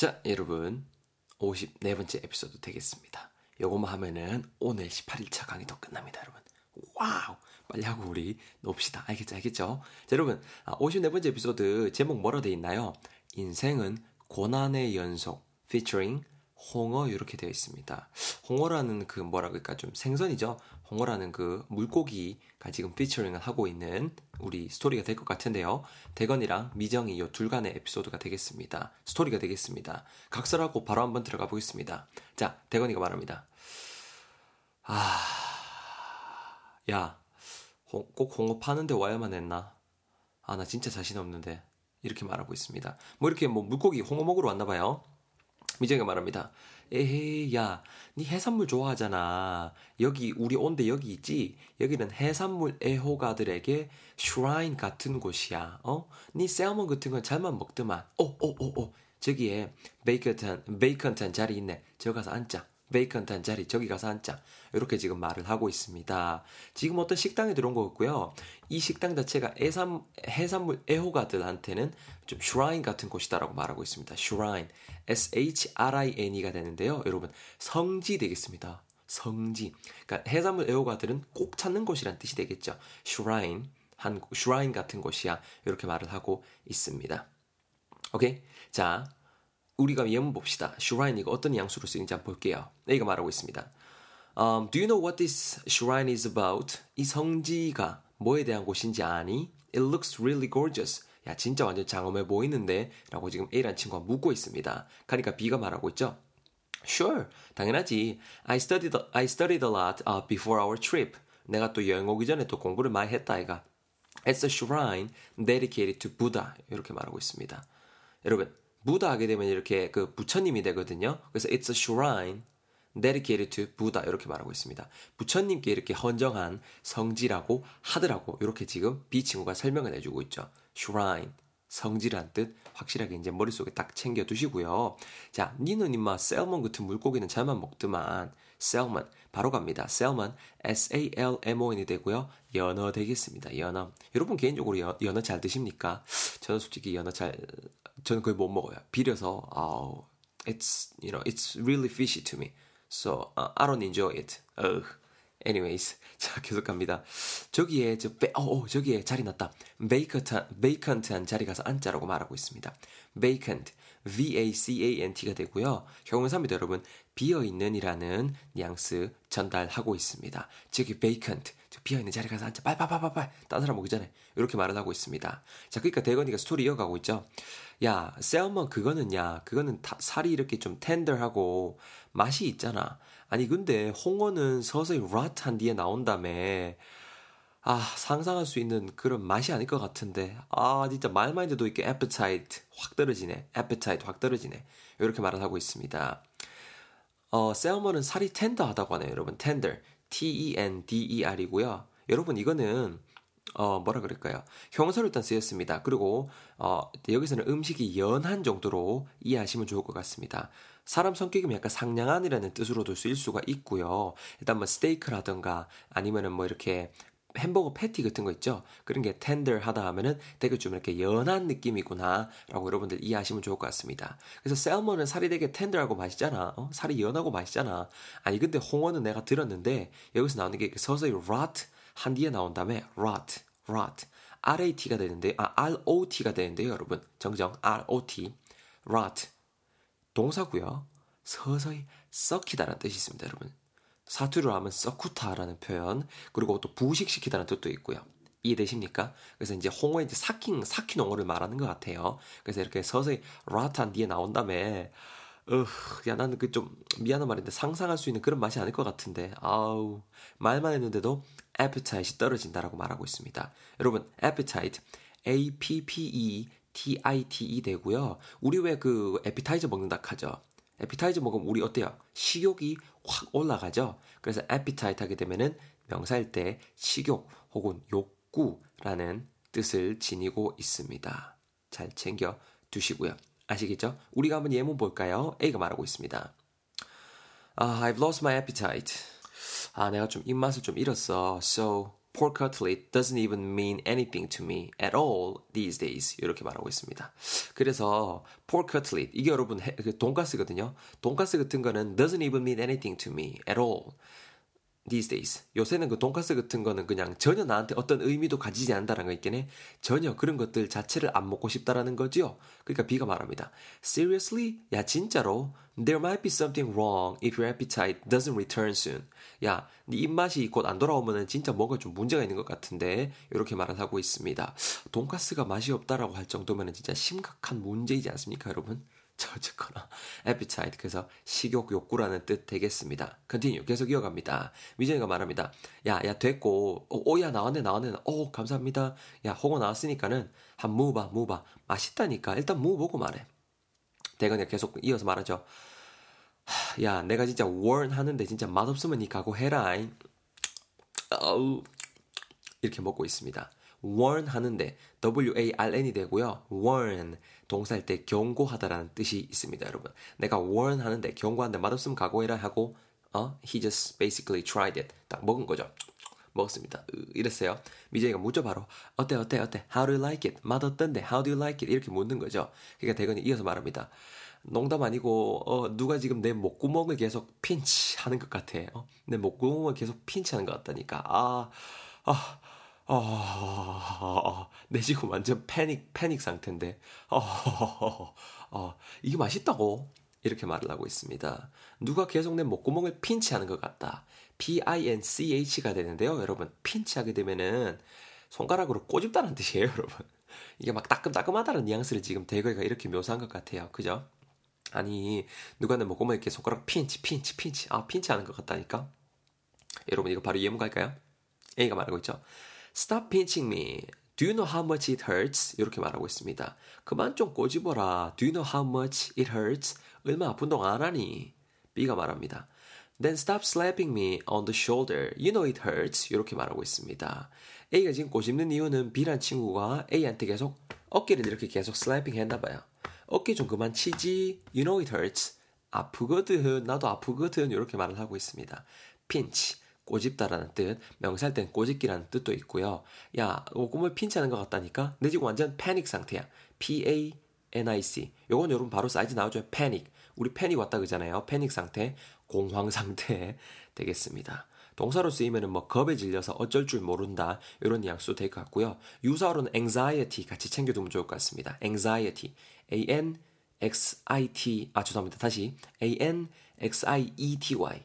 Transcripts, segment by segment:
자, 여러분. 54번째 에피소드 되겠습니다. 요거만 하면은 오늘 18일차 강의도 끝납니다, 여러분. 와우! 빨리 하고 우리 놉시다. 알겠죠? 알겠죠? 자, 여러분. 54번째 에피소드 제목 뭐라 돼 있나요? 인생은 고난의 연속. featuring 홍어 이렇게 되어 있습니다. 홍어라는 그 뭐라 그럴까 좀 생선이죠. 홍어라는 그 물고기가 지금 피처링을 하고 있는 우리 스토리가 될 것 같은데요. 대건이랑 미정이 요 둘간의 에피소드가 되겠습니다. 스토리가 되겠습니다. 각설하고 바로 한번 들어가 보겠습니다. 자, 대건이가 말합니다. 아, 야, 꼭 홍어 파는데 와야만 했나? 아, 나 진짜 자신 없는데. 이렇게 말하고 있습니다. 뭐 이렇게 뭐 물고기 홍어 먹으러 왔나 봐요. 미정이가 말합니다. 에헤이, 야, 니 해산물 좋아하잖아. 여기, 우리 온데 여기 있지? 여기는 해산물 애호가들에게 shrine 같은 곳이야. 어? 니 salmon 같은 건 잘만 먹더만. 오, 오, 오, 오. 저기에 vacant한, vacant한 자리 있네. 저 가서 앉자. vacant한 자리 저기 가서 앉자. 이렇게 지금 말을 하고 있습니다. 지금 어떤 식당에 들어온 거 같고요. 이 식당 자체가 해산, 해산물 애호가들한테는 좀 shrine 같은 곳이다라고 말하고 있습니다. shrine. S-H-R-I-N-E가 되는데요. 여러분, 성지 되겠습니다. 성지. 그러니까 해산물 애호가들은 꼭 찾는 곳이란 뜻이 되겠죠. 슈라인. 한, 슈라인 같은 곳이야. 이렇게 말을 하고 있습니다. 오케이? 자, 우리가 예문 봅시다. shrine 이거 어떤 양수로 쓰이는지 한번 볼게요. A가 말하고 있습니다. Um, do you know what this shrine is about? 이 성지가 뭐에 대한 곳인지 아니? It looks really gorgeous. 야 진짜 완전 장엄해 보이는데 라고 지금 A란 친구가 묻고 있습니다. 그러니까 B가 말하고 있죠. Sure, 당연하지. I studied, I studied a lot uh, before our trip. 내가 또 여행 오기 전에 또 공부를 많이 했다, 아이가. It's a shrine dedicated to Buddha. 이렇게 말하고 있습니다. 여러분, 부다 하게 되면 이렇게 그 부처님이 되거든요. 그래서 it's a shrine dedicated to Buddha 이렇게 말하고 있습니다. 부처님께 이렇게 헌정한 성지라고 하더라고. 이렇게 지금 B 친구가 설명을 해주고 있죠. shrine 성지란 뜻 확실하게 이제 머릿속에 딱 챙겨 두시고요. 자, 니는 임마 salmon 같은 물고기는 잘만 먹더만 salmon 바로 갑니다. salmon S-A-L-M-O-N이 되고요. 연어 되겠습니다. 연어. 여러분 개인적으로 여, 연어 잘 드십니까? 저는 솔직히 연어 잘 저는 거의 못 먹어요. 비려서 아우 it's you know it's really fishy to me. So uh, I don't enjoy it. Ugh. Anyways, 자 계속 갑니다. 저기에 저 베, 어, 어 저기에 자리 났다. vacant vacant한 자리 가서 앉자라고 말하고 있습니다. vacant V-A-C-A-N-T가 되고요. 형용사입니다, 여러분. 비어 있는이라는 뉘앙스 전달하고 있습니다. 저기 vacant, 저 비어 있는 자리 가서 앉자. 빨빨빨빨빨. 딴 사람 오기 전에. 이렇게 말을 하고 있습니다. 자, 그러니까 대건이가 스토리 이어가고 있죠. 야, salmon 그거는 야, 그거는 다, 살이 이렇게 좀 tender하고 맛이 있잖아. 아니, 근데 홍어는 서서히 rot한 뒤에 나온다며. 아, 상상할 수 있는 그런 맛이 아닐 것 같은데. 아, 진짜 말만 해도 이렇게 appetite 확 떨어지네. appetite 확 떨어지네. 이렇게 말을 하고 있습니다. 어, 셀먼은 살이 텐더하다고 하네요, 여러분. tender. T-E-N-D-E-R이고요. 여러분, 이거는 어, 뭐라 그럴까요? 형사로 일단 쓰였습니다. 그리고, 어, 여기서는 음식이 연한 정도로 이해하시면 좋을 것 같습니다. 사람 성격이면 약간 상냥한이라는 뜻으로도 쓰일 수가 있고요. 일단 뭐 스테이크라든가 아니면은 뭐 이렇게 햄버거 패티 같은 거 있죠? 그런 게 텐더 하다 하면은 되게 좀 이렇게 연한 느낌이구나 라고 여러분들 이해하시면 좋을 것 같습니다. 그래서 셀몬은 살이 되게 텐더하고 맛있잖아. 어? 살이 연하고 맛있잖아. 아니 근데 홍어는 내가 들었는데 여기서 나오는 게 서서히 rot 한 뒤에 나온 다음에 rot, rot. RAT가 되는데 아 ROT가 되는데요 여러분. 정정 ROT rot. 동사고요. 서서히 썩히다라는 뜻이 있습니다 여러분. 사투리로 하면 썩쿠타라는 표현 그리고 또 부식시키다는 뜻도 있고요. 이해되십니까? 그래서 이제 홍어의 이제 삭힌 삭힌 홍어를 말하는 것 같아요. 그래서 이렇게 서서히 rot한 뒤에 나온 다음에 으, 야, 나는 그 좀 미안한 말인데 상상할 수 있는 그런 맛이 아닐 것 같은데. 아우, 말만 했는데도 appetite이 떨어진다라고 말하고 있습니다. 여러분, appetite, A-P-P-E-T-I-T-E 되고요. 우리 왜그 에피타이저 먹는다 하죠? 에피타이저 먹으면 우리 어때요? 식욕이 확 올라가죠? 그래서 appetite 하게 되면은 명사일 때 식욕 혹은 욕구라는 뜻을 지니고 있습니다. 잘 챙겨 두시고요. 아시겠죠? 우리가 한번 예문 볼까요? A가 말하고 있습니다. Uh, I've lost my appetite. 아, 내가 좀 입맛을 좀 잃었어. So, pork cutlet doesn't even mean anything to me at all these days. 이렇게 말하고 있습니다. 그래서 pork cutlet 이게 여러분 그 돈가스거든요. 돈가스 같은 거는 doesn't even mean anything to me at all. These days. 요새는 그 돈가스 같은 거는 그냥 전혀 나한테 어떤 의미도 가지지 않는다는 거 있긴 해. 전혀 그런 것들 자체를 안 먹고 싶다라는 거죠. 그러니까 비가 말합니다. Seriously? 야 진짜로? There might be something wrong if your appetite doesn't return soon. 야, 네 입맛이 곧 안 돌아오면은 진짜 뭔가 좀 문제가 있는 것 같은데 이렇게 말을 하고 있습니다. 돈가스가 맛이 없다라고 할 정도면은 진짜 심각한 문제이지 않습니까, 여러분? 자, 어쨌거나 appetite 그래서 식욕 욕구라는 뜻 되겠습니다. continue 계속 이어갑니다. 미정이가 말합니다. 야, 야 됐고 어, 오, 야 나왔네 나왔네. 오 감사합니다. 야 홍어 나왔으니까는 한 무봐 무봐 맛있다니까 일단 무 보고 말해. 대건이 계속 이어서 말하죠. 야 내가 진짜 원 하는데 진짜 맛없으면 니 각오해라. 어우 이렇게 먹고 있습니다. Warn 하는데 W-A-R-N이 되고요. warn 동사일 때 경고하다라는 뜻이 있습니다, 여러분. 내가 warn 하는데 경고하는데 맛없으면 각오해라 하고 어? he just basically tried it. 딱 먹은 거죠. 먹었습니다. 이랬어요. 미정이가 묻죠 바로 어때 어때 어때 How do you like it? 맛 어떤데? How do you like it? 이렇게 묻는 거죠. 그러니까 대건이 이어서 말합니다. 농담 아니고 어, 누가 지금 내 목구멍을 계속 핀치 하는 것 같아. 어? 내 목구멍을 계속 핀치 하는 것 같다니까. 아, 아, 아, 내 지금 완전 패닉, 패닉 상태인데, 아, 아, 이게 맛있다고? 이렇게 말을 하고 있습니다. 누가 계속 내 목구멍을 핀치하는 것 같다. P-I-N-C-H가 되는데요, 여러분. 핀치하게 되면은 손가락으로 꼬집다는 뜻이에요, 여러분. 이게 막 따끔따끔하다는 뉘앙스를 지금 대거가 이렇게 묘사한 것 같아요. 그죠? 아니, 누가 내 목구멍에 이렇게 손가락 핀치, 핀치, 핀치. 아, 핀치 하는 것 같다니까? 여러분, 이거 바로 예문갈까요? A가 말하고 있죠. Stop pinching me. Do you know how much it hurts? 이렇게 말하고 있습니다. 그만 좀 꼬집어라. Do you know how much it hurts? 얼마 아픈 동안 안 하니? B가 말합니다. Then stop slapping me on the shoulder. You know it hurts. 이렇게 말하고 있습니다. A가 지금 꼬집는 이유는 B란 친구가 A한테 계속 어깨를 이렇게 계속 slapping 했나 봐요. 어깨 좀 그만 치지. You know it hurts. 아프거든. 나도 아프거든. 이렇게 말을 하고 있습니다. pinch. 꼬집다라는 뜻, 명사할 땐 꼬집기라는 뜻도 있고요. 야, 꿈을 핀치하는 것 같다니까? 내 지금 완전 패닉 상태야. P-A-N-I-C. 요건 여러분 바로 사이즈 나오죠? 패닉. 우리 패닉 왔다 그러잖아요. 패닉 상태, 공황 상태 되겠습니다. 동사로 쓰이면은 뭐 겁에 질려서 어쩔 줄 모른다 이런 뉘앙스도 될 것 같고요. 유사어로는 anxiety 같이 챙겨두면 좋을 것 같습니다. anxiety, a n x i t 아 죄송합니다. 다시 a n x i e t y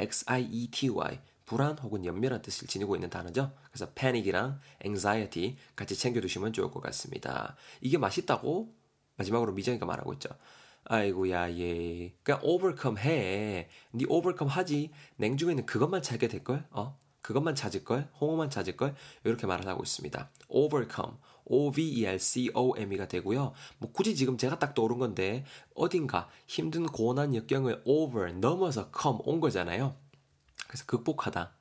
A-N-X-I-E-T-Y 불안 혹은 연멸한 뜻을 지니고 있는 단어죠. 그래서 panic이랑 anxiety 같이 챙겨두시면 좋을 것 같습니다. 이게 맛있다고 마지막으로 미정이가 말하고 있죠. 아이고야 얘 그냥 overcome 해. 네 overcome 하지. 냉중에는 그것만 찾게 될 걸? 어? 그것만 찾을 걸? 홍어만 찾을 걸? 이렇게 말을 하고 있습니다. overcome. O-V-E-R-C-O-M-E가 되고요. 뭐 굳이 지금 제가 딱 떠오른 건데 어딘가 힘든 고난 역경을 over, 넘어서 come 온 거잖아요. 그래서 극복하다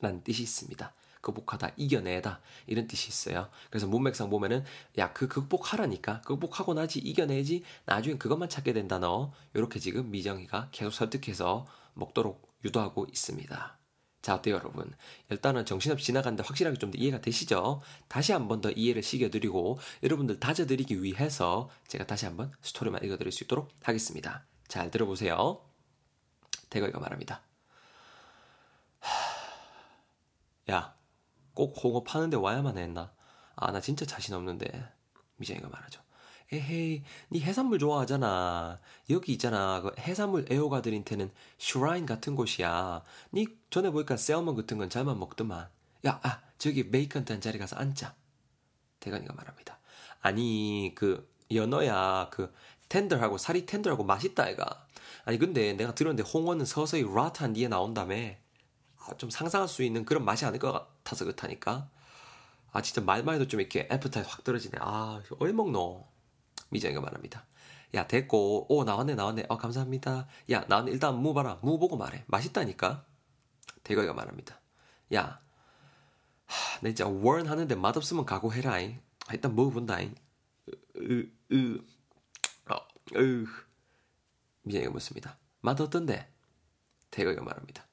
라는 뜻이 있습니다. 극복하다, 이겨내다 이런 뜻이 있어요. 그래서 문맥상 보면은 야 그 극복하라니까 극복하고 나지 이겨내지 나중에 그것만 찾게 된다 너 이렇게 지금 미정이가 계속 설득해서 먹도록 유도하고 있습니다. 자, 어때요, 여러분? 일단은 정신없이 지나갔는데 확실하게 좀 더 이해가 되시죠? 다시 한 번 더 이해를 시켜드리고 여러분들 다져드리기 위해서 제가 다시 한번 스토리만 읽어드릴 수 있도록 하겠습니다. 잘 들어보세요. 대거이가 말합니다. 야, 꼭 홍어 파는데 와야만 했나? 아, 나 진짜 자신 없는데. 미정이가 말하죠. 에헤이, 니 해산물 좋아하잖아. 여기 있잖아. 그 해산물 애호가들한테는 슈라인 같은 곳이야. 니 전에 보니까 셀먼 같은 건 잘만 먹더만. 야, 아, 저기 베이컨 단 자리 가서 앉자. 대건이가 말합니다. 아니, 그, 연어야, 그, 텐더하고, 살이 텐더하고 맛있다, 애가. 아니, 근데 내가 들었는데 홍어는 서서히 라트한 뒤에 나온다며. 아, 좀 상상할 수 있는 그런 맛이 아닐 것 같아서 그렇다니까. 아, 진짜 말만 해도 좀 이렇게 애프타이 확 떨어지네. 아, 얼 먹노? 미정이가 말합니다. 야 됐고. 오 나왔네 나왔네. 어 감사합니다. 야 나는 일단 무 봐라. 무 보고 말해. 맛있다니까. 대거이가 말합니다. 야 하, 내 진짜 원 하는데 맛없으면 각오해라잉. 아, 일단 먹어본다잉. 으으 어, 으. 미정이가 묻습니다. 맛 어떤데? 대거이가 말합니다.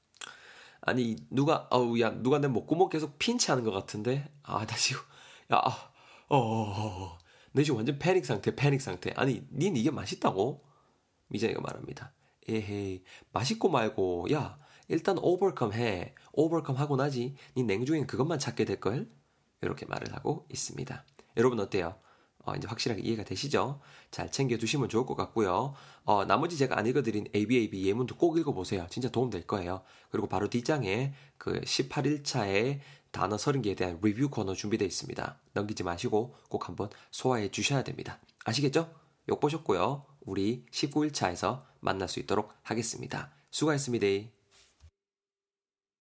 아니 누가 어우 야 누가 내 목구멍 계속 핀치하는 것 같은데? 아나 지금 야어어 어, 어, 어. 내 지금 완전 패닉 상태 패닉 상태 아니 닌 이게 맛있다고 미jan이가 말합니다 에헤이 맛있고 말고 야 일단 오버컴 해 오버컴 하고 나지 닌 냉중에는 그것만 찾게 될걸 이렇게 말을 하고 있습니다 여러분 어때요 어, 이제 확실하게 이해가 되시죠? 잘 챙겨두시면 좋을 것 같고요. 어, 나머지 제가 안 읽어드린 ABAB 예문도 꼭 읽어보세요. 진짜 도움 될 거예요. 그리고 바로 뒷장에 그 18일차의 단어 30개에 대한 리뷰 코너 준비되어 있습니다. 넘기지 마시고 꼭 한번 소화해 주셔야 됩니다. 아시겠죠? 욕 보셨고요. 우리 19일차에서 만날 수 있도록 하겠습니다. 수고하셨습니다.